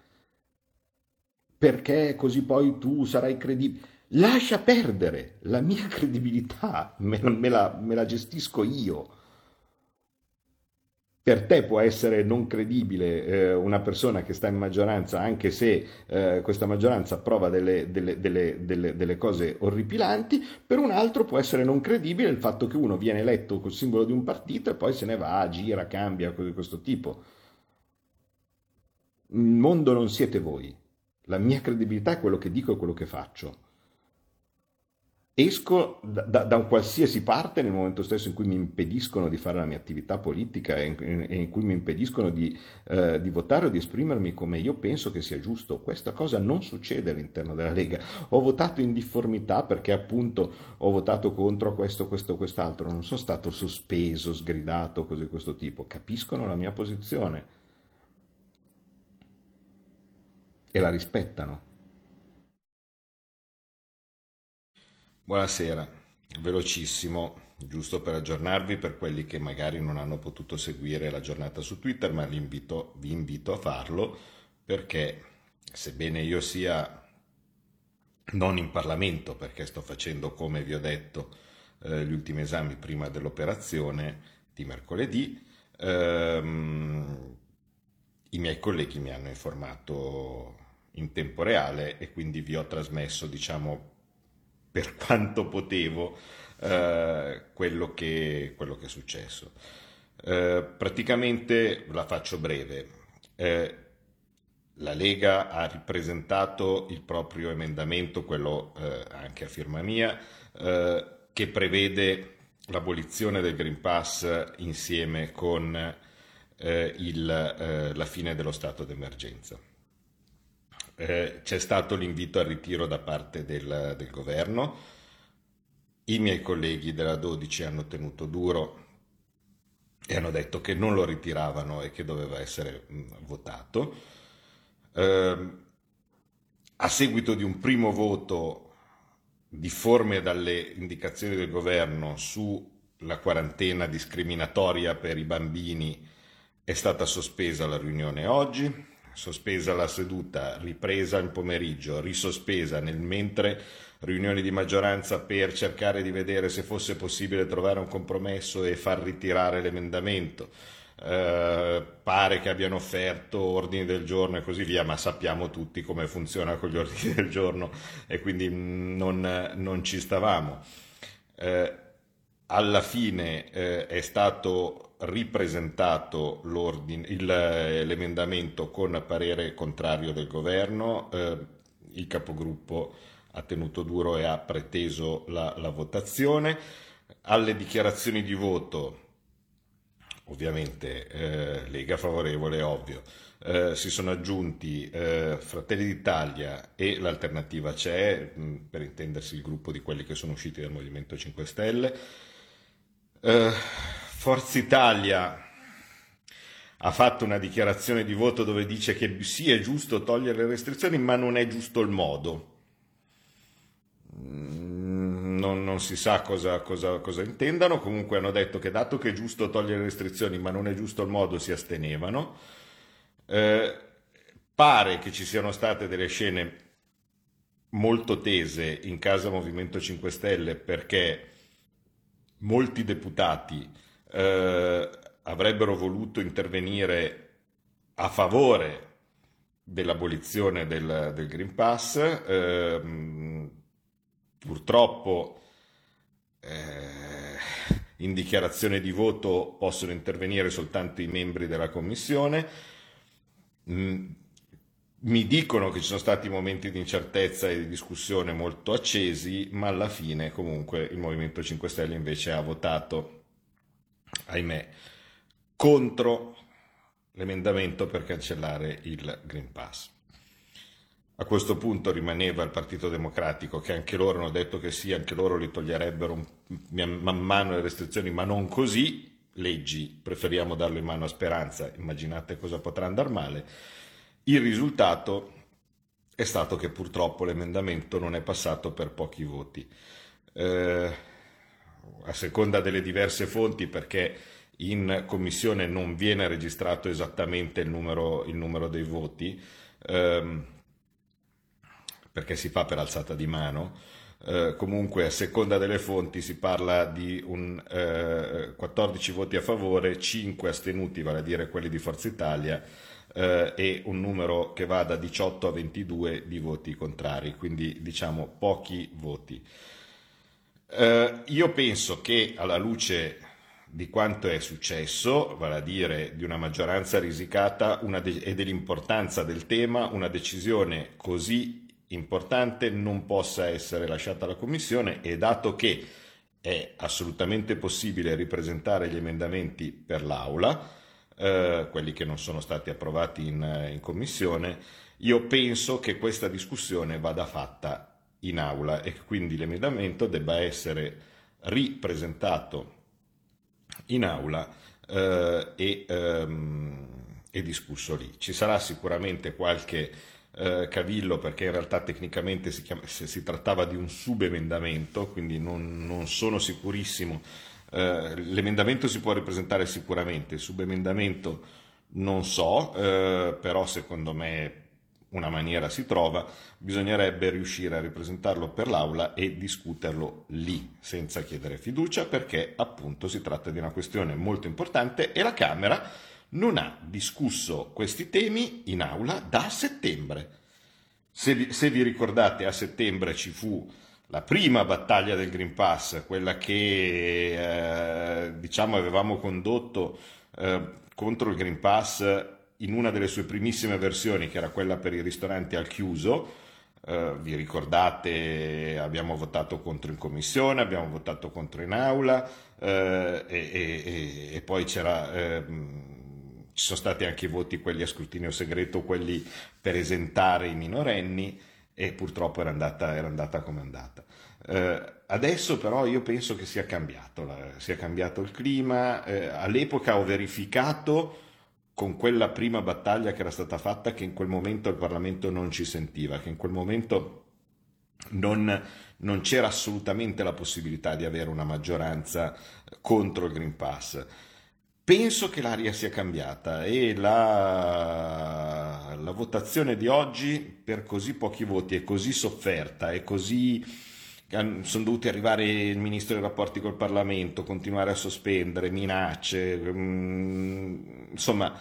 perché così poi tu sarai credibile. Lascia perdere, la mia credibilità me, me, la, me la gestisco io per te può essere non credibile eh, una persona che sta in maggioranza, anche se eh, questa maggioranza approva delle, delle, delle, delle, cose orripilanti, per un altro può essere non credibile il fatto che uno viene eletto col simbolo di un partito e poi se ne va, gira, cambia, cose di questo tipo. Il mondo non siete voi. La mia credibilità è quello che dico e quello che faccio esco da, da, un qualsiasi parte nel momento stesso in cui mi impediscono di fare la mia attività politica e in, in, in cui mi impediscono di, eh, di, votare o di esprimermi come io penso che sia giusto. Questa cosa non succede all'interno della Lega. Ho votato in difformità perché appunto ho votato contro questo, questo, quest'altro. Non sono stato sospeso, sgridato, cose di questo tipo. Capiscono la mia posizione e la rispettano. Buonasera, velocissimo, giusto per aggiornarvi per quelli che magari non hanno potuto seguire la giornata su Twitter, ma invito, vi invito a farlo perché sebbene io sia non in Parlamento, perché sto facendo, come vi ho detto, eh, gli ultimi esami prima dell'operazione di mercoledì, ehm, i miei colleghi mi hanno informato in tempo reale e quindi vi ho trasmesso, diciamo, per quanto potevo eh, quello, che, quello, che, è successo. Eh, praticamente la faccio breve. Eh, la Lega ha ripresentato il proprio emendamento, quello eh, anche a firma mia, eh, che prevede l'abolizione del Green Pass insieme con eh, il, la fine dello stato d'emergenza eh, c'è stato l'invito al ritiro da parte del, del, governo, i miei colleghi della 12 hanno tenuto duro e hanno detto che non lo ritiravano e che doveva essere votato. Eh, a seguito di un primo voto difforme dalle indicazioni del governo sulla quarantena discriminatoria per i bambini, è stata sospesa la riunione oggi sospesa la seduta, ripresa il pomeriggio, risospesa nel mentre riunioni di maggioranza per cercare di vedere se fosse possibile trovare un compromesso e far ritirare l'emendamento. Eh, pare che abbiano offerto ordini del giorno e così via, ma sappiamo tutti come funziona con gli ordini del giorno e quindi non, non ci stavamo. Eh, alla fine eh, è stato ripresentato il, l'emendamento con parere contrario del governo, eh, il capogruppo ha tenuto duro e ha preteso la, la votazione. Alle dichiarazioni di voto, ovviamente eh, Lega favorevole, ovvio, eh, si sono aggiunti eh, Fratelli d'Italia e l'alternativa c'è, mh, per intendersi il gruppo di quelli che sono usciti dal Movimento 5 Stelle. Eh, Forza Italia ha fatto una dichiarazione di voto dove dice che sì è giusto togliere le restrizioni, ma non è giusto il modo. Mm, non, non si sa cosa, cosa, cosa, intendano, comunque hanno detto che dato che è giusto togliere le restrizioni, ma non è giusto il modo, si astenevano. Eh, pare che ci siano state delle scene molto tese in casa Movimento 5 Stelle perché molti deputati eh, avrebbero voluto intervenire a favore dell'abolizione del, del Green Pass. Eh, purtroppo eh, in dichiarazione di voto possono intervenire soltanto i membri della Commissione. Mm, mi dicono che ci sono stati momenti di incertezza e di discussione molto accesi, ma alla fine comunque il Movimento 5 Stelle invece ha votato ahimè, contro l'emendamento per cancellare il Green Pass. A questo punto rimaneva il Partito Democratico, che anche loro hanno detto che sì, anche loro li toglierebbero man mano le restrizioni, ma non così. Leggi, preferiamo darlo in mano a Speranza, immaginate cosa potrà andare male. Il risultato è stato che purtroppo l'emendamento non è passato per pochi voti. Eh, a seconda delle diverse fonti perché in commissione non viene registrato esattamente il numero, il numero dei voti. Um, perché si fa per alzata di mano. Eh, comunque a seconda delle fonti si parla di un, eh, 14 voti a favore, 5 astenuti, vale a dire quelli di Forza Italia, eh, e un numero che va da 18 a 22 di voti contrari, quindi diciamo pochi voti. Eh, io penso che alla luce di quanto è successo, vale a dire di una maggioranza risicata de- e dell'importanza del tema, una decisione così importante non possa essere lasciata alla Commissione e dato che è assolutamente possibile ripresentare gli emendamenti per l'Aula, eh, quelli che non sono stati approvati in, in Commissione, io penso che questa discussione vada fatta in Aula e che quindi l'emendamento debba essere ripresentato in Aula eh, e, ehm, e discusso lì. Ci sarà sicuramente qualche eh, cavillo perché in realtà tecnicamente si, chiama, si, trattava di un subemendamento, quindi non, non sono sicurissimo. Eh, l'emendamento si può ripresentare sicuramente, il subemendamento non so, eh, però secondo me una maniera si trova, bisognerebbe riuscire a ripresentarlo per l'Aula e discuterlo lì, senza chiedere fiducia, perché appunto si tratta di una questione molto importante e la Camera non ha discusso questi temi in Aula da settembre. Se vi, se vi ricordate, a settembre ci fu la prima battaglia del Green Pass, quella che eh, diciamo avevamo condotto eh, contro il Green Pass in una delle sue primissime versioni, che era quella per i ristoranti al chiuso, eh, vi ricordate, abbiamo votato contro in commissione, abbiamo votato contro in aula eh, e, e, e, poi c'era, eh, ci sono stati anche i voti, quelli a scrutinio segreto, quelli per esentare i minorenni e purtroppo era andata, era andata come è andata. Eh, adesso però io penso che sia cambiato, la, sia cambiato il clima, eh, all'epoca ho verificato con quella prima battaglia che era stata fatta che in quel momento il Parlamento non ci sentiva, che in quel momento non, non c'era assolutamente la possibilità di avere una maggioranza contro il Green Pass. Penso che l'aria sia cambiata e la, la votazione di oggi per così pochi voti è così sofferta e così sono dovuti arrivare il ministro dei rapporti col Parlamento, continuare a sospendere, minacce, mm, insomma,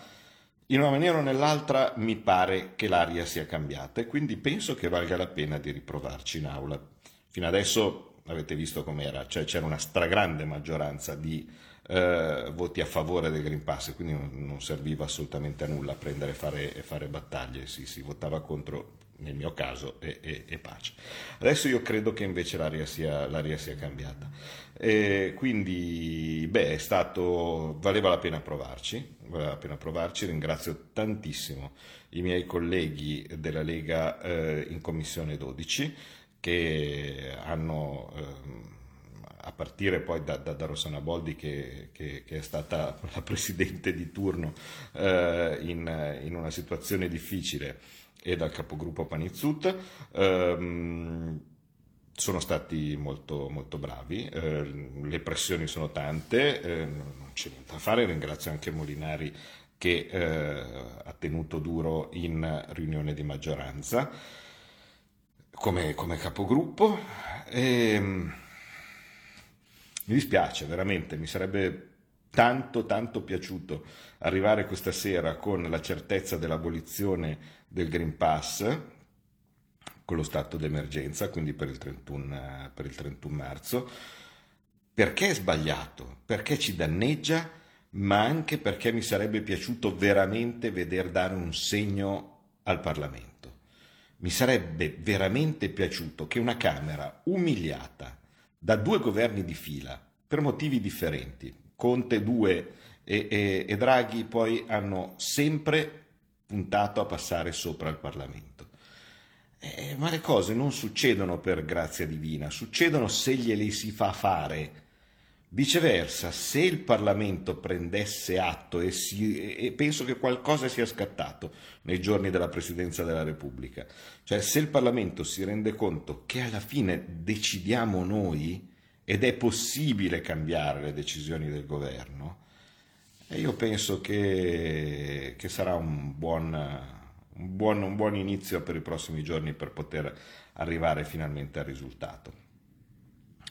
in una maniera o nell'altra mi pare che l'aria sia cambiata e quindi penso che valga la pena di riprovarci in aula. Fino adesso avete visto com'era, cioè c'era una stragrande maggioranza di eh, voti a favore del Green Pass, quindi non, serviva assolutamente a nulla prendere e fare, battaglie, si, si votava contro nel mio caso, e, e, e, pace. Adesso io credo che invece l'aria sia, l'aria sia cambiata. E quindi, beh, è stato, valeva la pena provarci, valeva la pena provarci. Ringrazio tantissimo i miei colleghi della Lega eh, in Commissione 12 che hanno... Eh, a partire poi da, da, da Rossana Boldi che, che, che, è stata la presidente di turno eh, in, in, una situazione difficile, e dal capogruppo Panizzut. Ehm, sono stati molto, molto bravi, eh, le pressioni sono tante, eh, non c'è niente da fare, ringrazio anche Molinari che eh, ha tenuto duro in riunione di maggioranza come, come capogruppo. E, ehm, mi dispiace veramente, mi sarebbe tanto tanto piaciuto arrivare questa sera con la certezza dell'abolizione del Green Pass con lo stato d'emergenza, quindi per il 31, per il 31 marzo, perché è sbagliato, perché ci danneggia, ma anche perché mi sarebbe piaciuto veramente veder dare un segno al Parlamento. Mi sarebbe veramente piaciuto che una Camera umiliata da due governi di fila, per motivi differenti, Conte 2 e, e, e Draghi poi hanno sempre puntato a passare sopra il Parlamento. Eh, ma le cose non succedono per grazia divina, succedono se glieli si fa fare. Viceversa, se il Parlamento prendesse atto e, si, e, penso che qualcosa sia scattato nei giorni della Presidenza della Repubblica, cioè se il Parlamento si rende conto che alla fine decidiamo noi ed è possibile cambiare le decisioni del governo, io penso che, che sarà un buon, un buon, un buon inizio per i prossimi giorni per poter arrivare finalmente al risultato.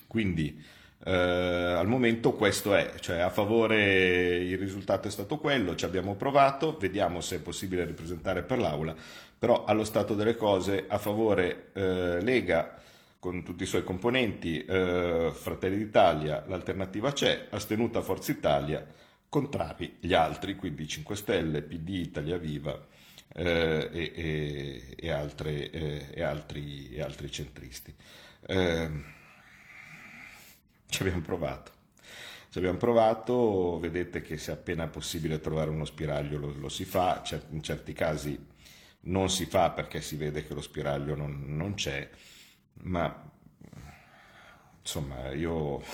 Quindi eh, al momento questo è, cioè a favore il risultato è stato quello, ci abbiamo provato, vediamo se è possibile ripresentare per l'Aula, però allo stato delle cose a favore eh, Lega con tutti i suoi componenti, eh, Fratelli d'Italia, l'alternativa c'è, astenuta Forza Italia, contrari gli altri, quindi 5 Stelle, PD, Italia Viva eh, e, e, e, altre, eh, e, altri, e altri centristi. Ci abbiamo provato. Ci abbiamo provato, vedete che se appena è possibile trovare uno spiraglio lo, lo si fa, in certi casi non si fa perché si vede che lo spiraglio non, non c'è, ma insomma io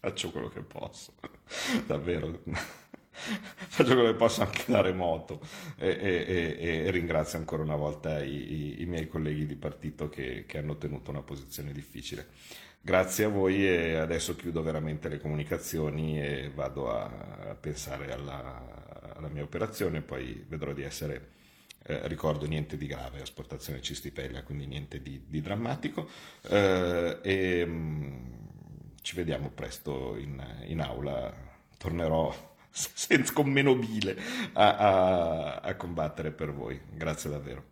faccio quello che posso, davvero faccio quello che posso anche da remoto e, e, e, e ringrazio ancora una volta i, i, i miei colleghi di partito che, che, hanno tenuto una posizione difficile. Grazie a voi e adesso chiudo veramente le comunicazioni e vado a, pensare alla, alla, mia operazione, poi vedrò di essere, eh, ricordo, niente di grave, asportazione cistipella, quindi niente di, di drammatico eh, e mh, mm, ci vediamo presto in, in aula, tornerò senza, con meno bile a, a, a combattere per voi. Grazie davvero.